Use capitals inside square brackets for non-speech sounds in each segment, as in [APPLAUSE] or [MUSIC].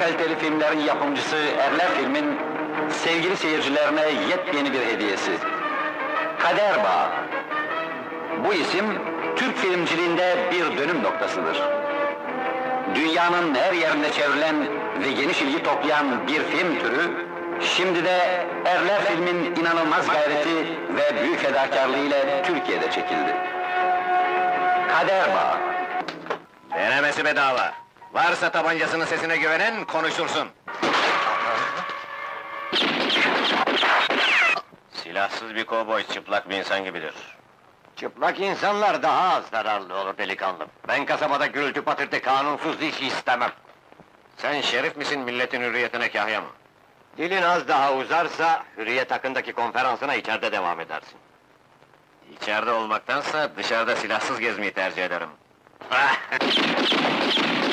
Kaliteli filmlerin yapımcısı Erler Film'in sevgili seyircilerine yepyeni bir hediyesi. Kader Bağı. Bu isim Türk filmciliğinde bir dönüm noktasıdır. Dünyanın her yerinde çevrilen ve geniş ilgi toplayan bir film türü, şimdi de Erler Film'in inanılmaz gayreti ve büyük fedakarlığıyla Türkiye'de çekildi. Kader Bağı. Denemesi bedava. Varsa tabancasının sesine güvenen konuşursun. Silahsız bir kovboy çıplak bir insan gibidir. Çıplak insanlar daha az zararlı olur delikanlı. Ben kasabada gürültü patırtı kanunsuz iş istemem. Sen şerif misin milletin hürriyetine kahya mı? Dilin az daha uzarsa, hürriyet hakkındaki konferansına içeride devam edersin. İçeride olmaktansa dışarıda silahsız gezmeyi tercih ederim. [LAUGHS]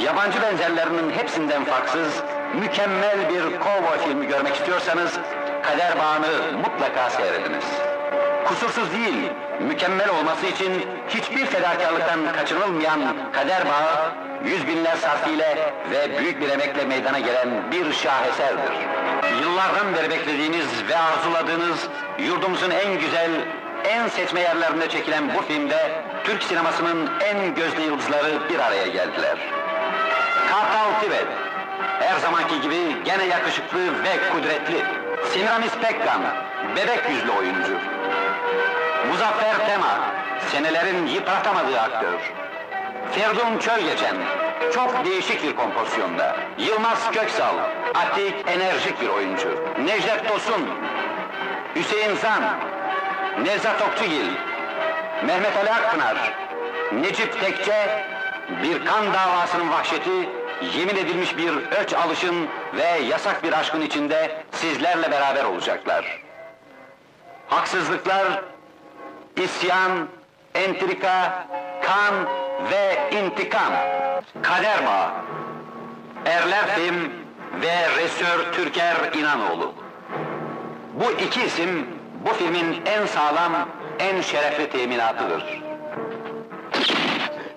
Yabancı benzerlerinin hepsinden farksız, mükemmel bir kovboy filmi görmek istiyorsanız, Kader Bağı'nı mutlaka seyrediniz. Kusursuz değil, mükemmel olması için hiçbir fedakarlıktan kaçınılmayan Kader Bağı, yüz binler sarfiyle ve büyük bir emekle meydana gelen bir şaheserdir. Yıllardan beri beklediğiniz ve arzuladığınız, yurdumuzun en güzel, en seçme yerlerinde çekilen bu filmde, Türk sinemasının en gözde yıldızları bir araya geldiler. Kartal Tibet. Her zamanki gibi gene yakışıklı ve kudretli. Semiramis Pekkan, bebek yüzlü oyuncu. Muzaffer Tema, senelerin yıpratamadığı aktör. Ferdun Çölgeçen, çok değişik bir kompozisyonda. Yılmaz Köksal, atik, enerjik bir oyuncu. Necdet Tosun, Hüseyin Zan, Nevzat Oktugil, Mehmet Ali Akpınar, Necip Tekçe, bir kan davasının vahşeti, yemin edilmiş bir öç alışın ve yasak bir aşkın içinde sizlerle beraber olacaklar. Haksızlıklar, isyan, entrika, kan ve intikam. Kader Bağı. Erler Film ve Resör Türker İnanoğlu. Bu iki isim bu filmin en sağlam, en şerefli teminatıdır.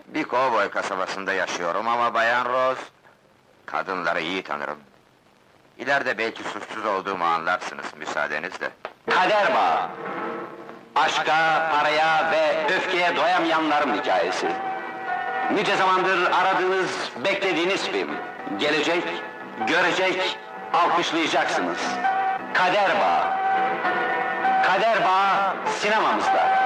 Bir kovboy kasabasında yaşıyorum ama Bayan Rose... ...kadınları iyi tanırım. İleride belki suçsuz olduğumu anlarsınız müsaadenizle. Kader Bağı. Aşka, paraya ve öfkeye doyamayanların hikayesi. Nice zamandır aradığınız, beklediğiniz film. Gelecek, görecek, alkışlayacaksınız. Kader Bağı. Kader Bağı sinemamızda.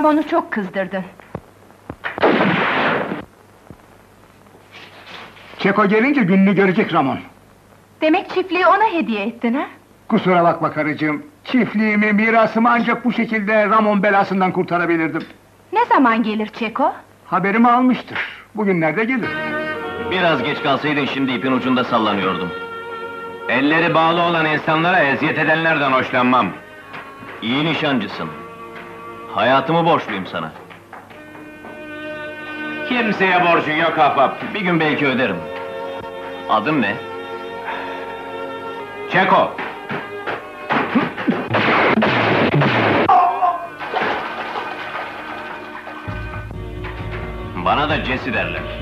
Ramon'u çok kızdırdın. Çeko gelince gününü görecek Ramon. Demek çiftliği ona hediye ettin ha? Kusura bakma karıcığım. Çiftliğimi, mirasımı ancak bu şekilde Ramon belasından kurtarabilirdim. Ne zaman gelir Çeko? Haberimi almıştır. Bugünlerde gelir. Biraz geç kalsaydın şimdi ipin ucunda sallanıyordum. Elleri bağlı olan insanlara eziyet edenlerden hoşlanmam. İyi nişancısın. Hayatımı borçluyum sana. Kimseye borcun yok ahbap. Bir gün belki öderim. Adın ne? Çeko. Bana da Jesse derler.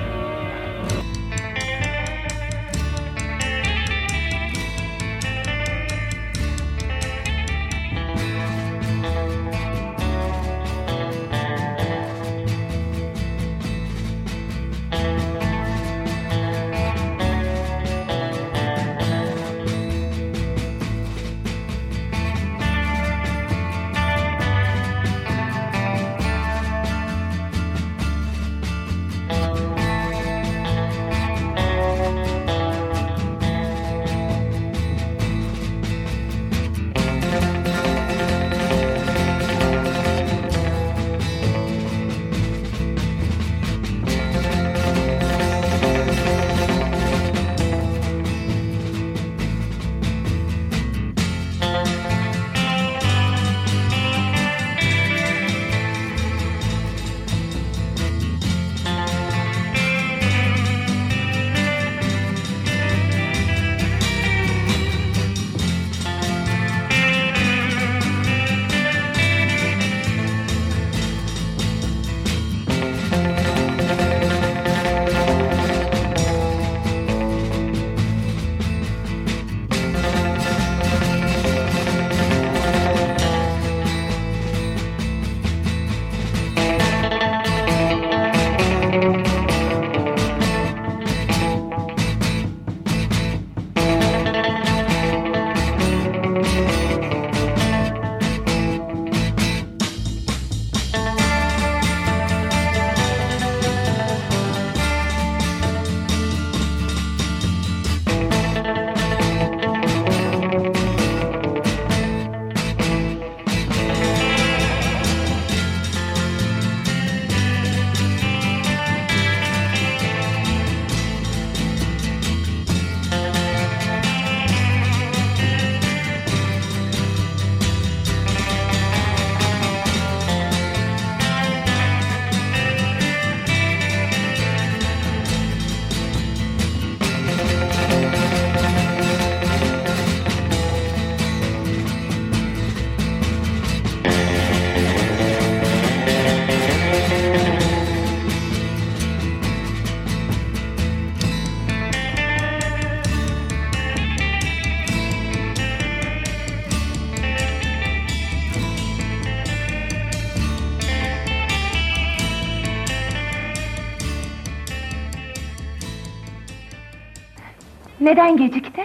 Neden geciktin?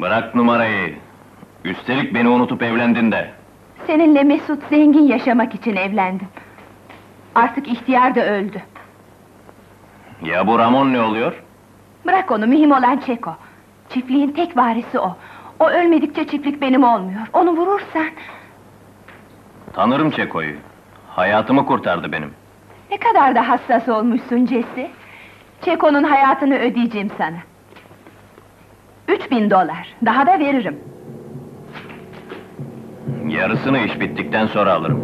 Bırak numarayı. Üstelik beni unutup evlendin de. Seninle Mesut zengin yaşamak için evlendim. Artık ihtiyar da öldü. Ya bu Ramon ne oluyor? Bırak onu, mühim olan Çeko. Çiftliğin tek varisi o. O ölmedikçe çiftlik benim olmuyor. Onu vurursan... Tanırım Çeko'yu. Hayatımı kurtardı benim. Ne kadar da hassas olmuşsun Cesi. Çeko'nun hayatını ödeyeceğim sana. Üç bin dolar, daha da veririm. Yarısını iş bittikten sonra alırım.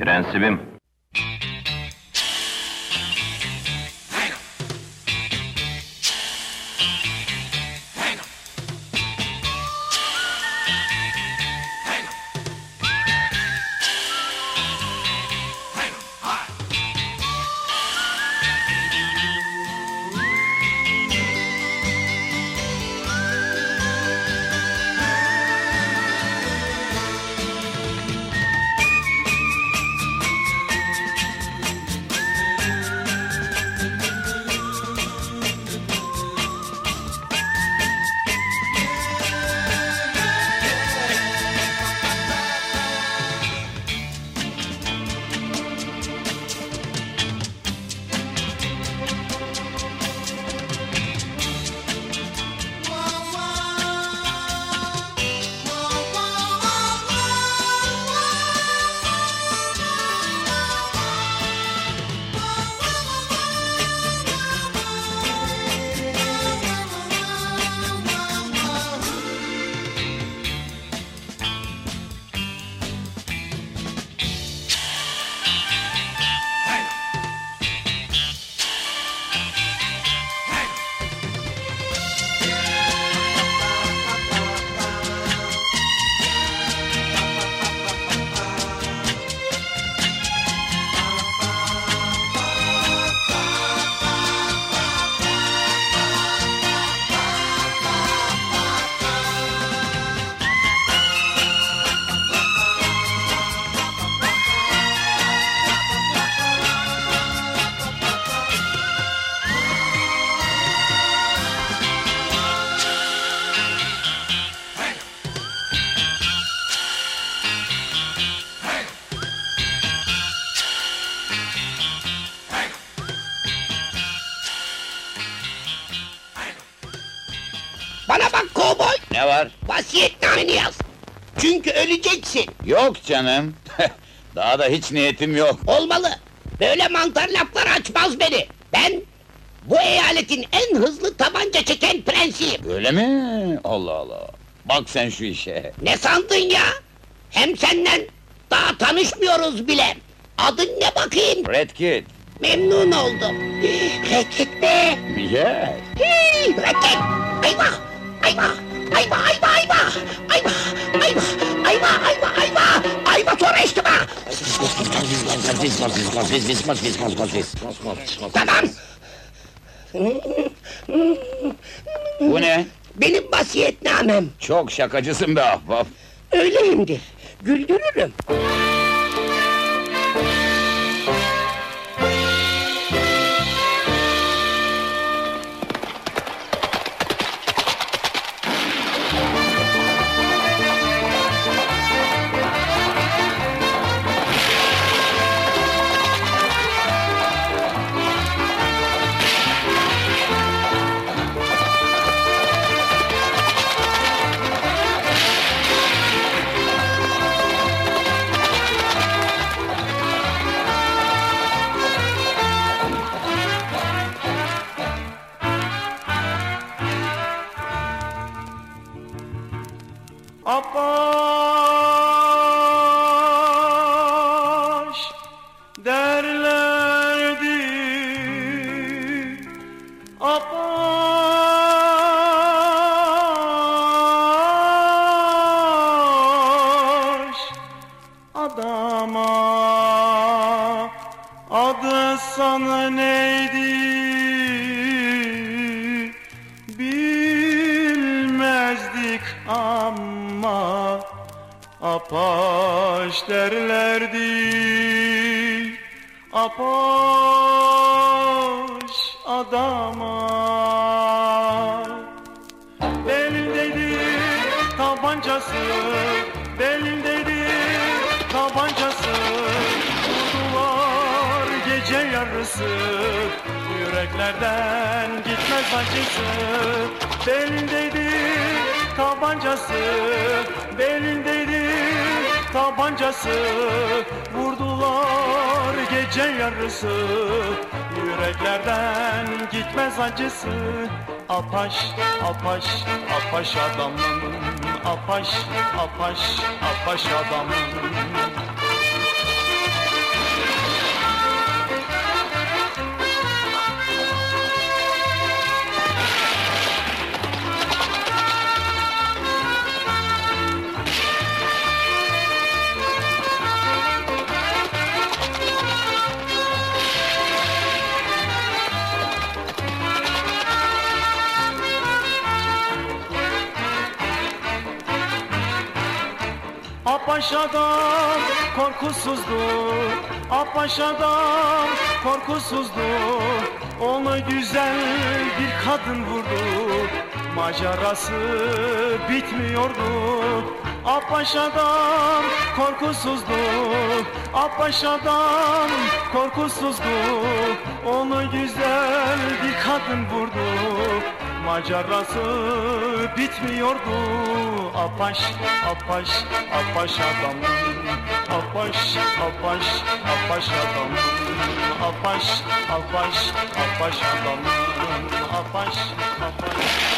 Prensibim. Vasiyetnameni yaz. Çünkü öleceksin. Yok canım. [LAUGHS] Daha da hiç niyetim yok. Olmalı. Böyle mantar laflar açmaz beni. Ben bu eyaletin en hızlı tabanca çeken prensiyim. Öyle mi? Allah Allah. Bak sen şu işe. Ne sandın ya? Hem senden daha tanışmıyoruz bile. Adın ne bakayım? Red Kit. Memnun oldum. [GASPS] Raket be! Yes. Hii, Raket! Ayva! Ayva! ayva, ayva, ayva! Ayva, ayva, ayva, ayva, ayva! Ayva sonra içtim ha! Tamam! Bu ne? Benim vasiyetnamem! Çok şakacısın be ahbap! Öyleyimdir, güldürürüm! Ama apaş derlerdi. Apaş adama. Belindeydi tabancası Belindeydi tabancası. Vurdular gece yarısı Yüreklerden gitmez acısı. Belindeydi tabancası. Belindeydi tabancası. Vurdular gece yarısı. Yüreklerden gitmez acısı. Apaş, apaş, apaş adamım. Apaş, apaş, apaş adamım Apaş adam korkusuzdu Apaş adam korkusuzdu Onu güzel bir kadın vurdu. Macerası bitmiyordu. Apaş adam korkusuzdu Apaş adam korkusuzdu Onu güzel bir kadın vurdu Macerası bitmiyordu. Apaş, apaş, apaş adam. Apaş, apaş, apaş adam. Apaş, apaş, apaş adam. Apaş, apaş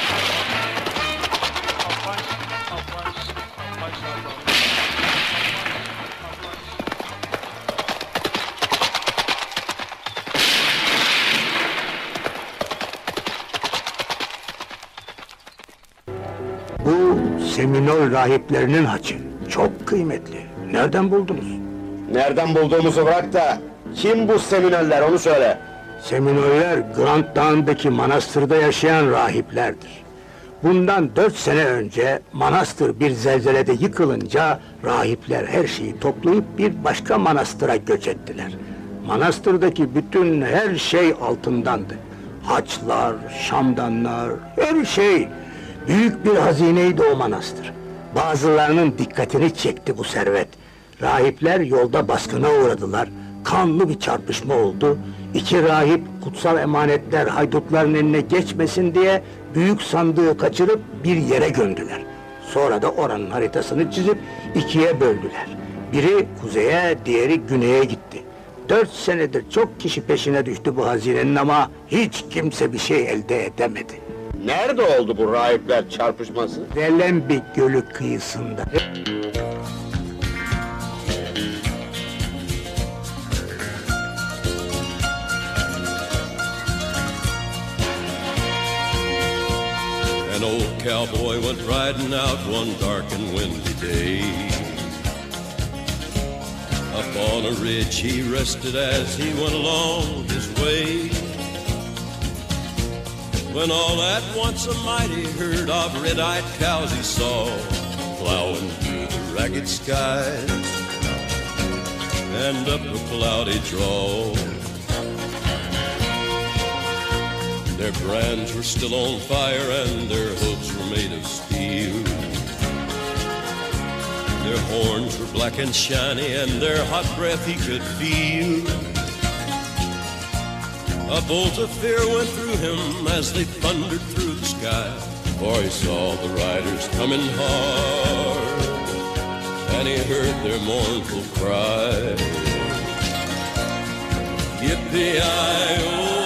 Seminol rahiplerinin haçı. Çok kıymetli. Nereden buldunuz? Nereden bulduğumuzu bırak da kim bu Seminoller onu söyle. Seminoller Grant Dağı'ndaki manastırda yaşayan rahiplerdir. Bundan dört sene önce manastır bir zelzelede yıkılınca rahipler her şeyi toplayıp bir başka manastıra göç ettiler. Manastırdaki bütün her şey altındandı. Haçlar, şamdanlar, her şey. Büyük bir hazineydi o manastır. Bazılarının dikkatini çekti bu servet. Rahipler yolda baskına uğradılar. Kanlı bir çarpışma oldu. İki rahip kutsal emanetler haydutların eline geçmesin diye büyük sandığı kaçırıp bir yere gömdüler. Sonra da oranın haritasını çizip ikiye böldüler. Biri kuzeye, diğeri güneye gitti. Dört senedir çok kişi peşine düştü bu hazinenin ama hiç kimse bir şey elde edemedi. Nerede oldu bu rahipler çarpışması? Velembi Gölü kıyısında. An old cowboy went riding out one dark and windy day. Up on a ridge he rested as he went along his way. When all at once a mighty herd of red-eyed cows he saw plowing through the ragged skies and up a cloudy draw. Their brands were still on fire and their hooves were made of steel. Their horns were black and shiny and their hot breath he could feel. A bolt of fear went through him as they thundered through the sky, for he saw the riders coming hard, and he heard their mournful cry. Yippee-i-oh!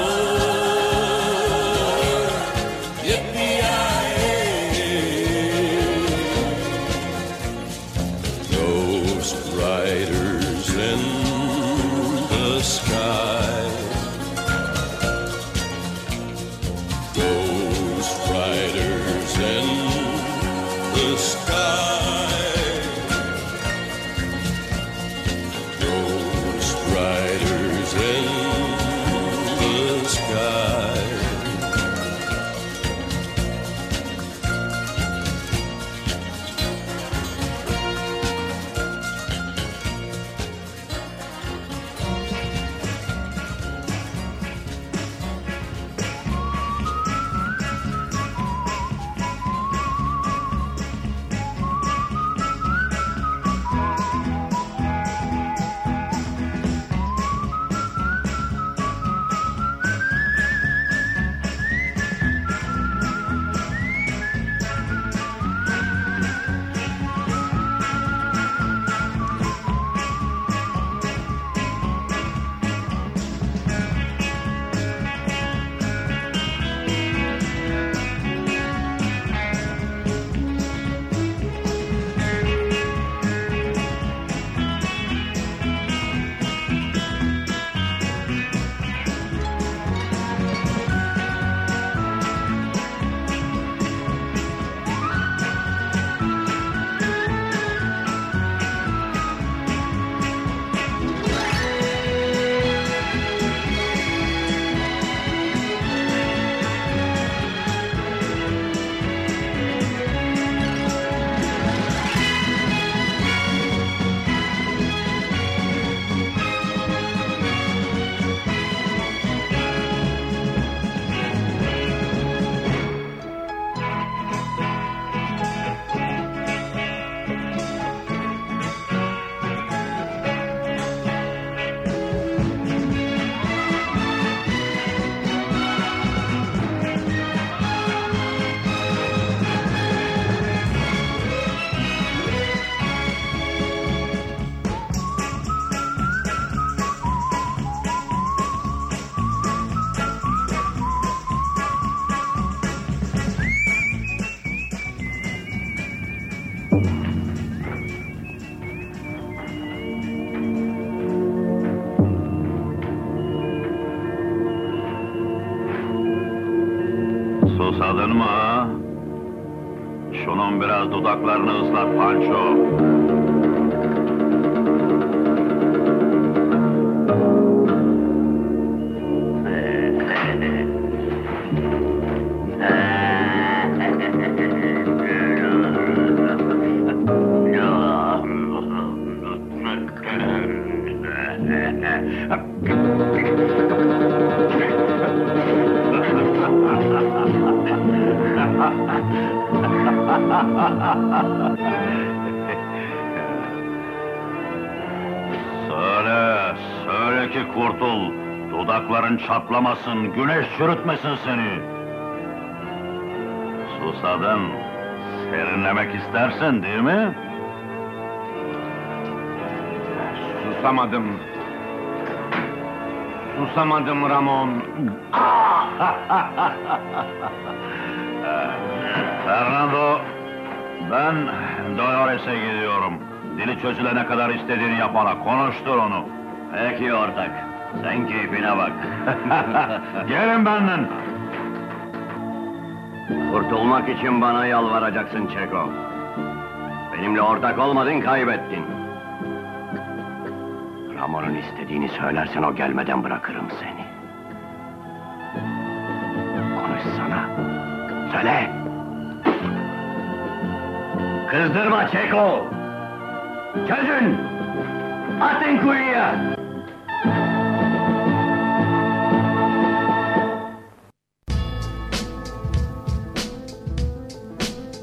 Biraz dudaklarını ıslat Panço. Dudakların çatlamasın, güneş çürütmesin seni. Susadın, serinlemek istersin değil mi? Susamadım. Susamadım Ramon. [LAUGHS] Fernando, ben Dolores'e gidiyorum. Dili çözülene kadar istediğini yapana, konuştur onu. Peki ortak, sen keyfine bak. [LAUGHS] Gelin benden. Kurtulmak için bana yalvaracaksın Çeko. Benimle ortak olmadın, kaybettin. Ramon'un istediğini söylersen o gelmeden bırakırım seni. Konuşsana. Söyle. Kızdırma Çeko. Çözün. Atın kuyuya.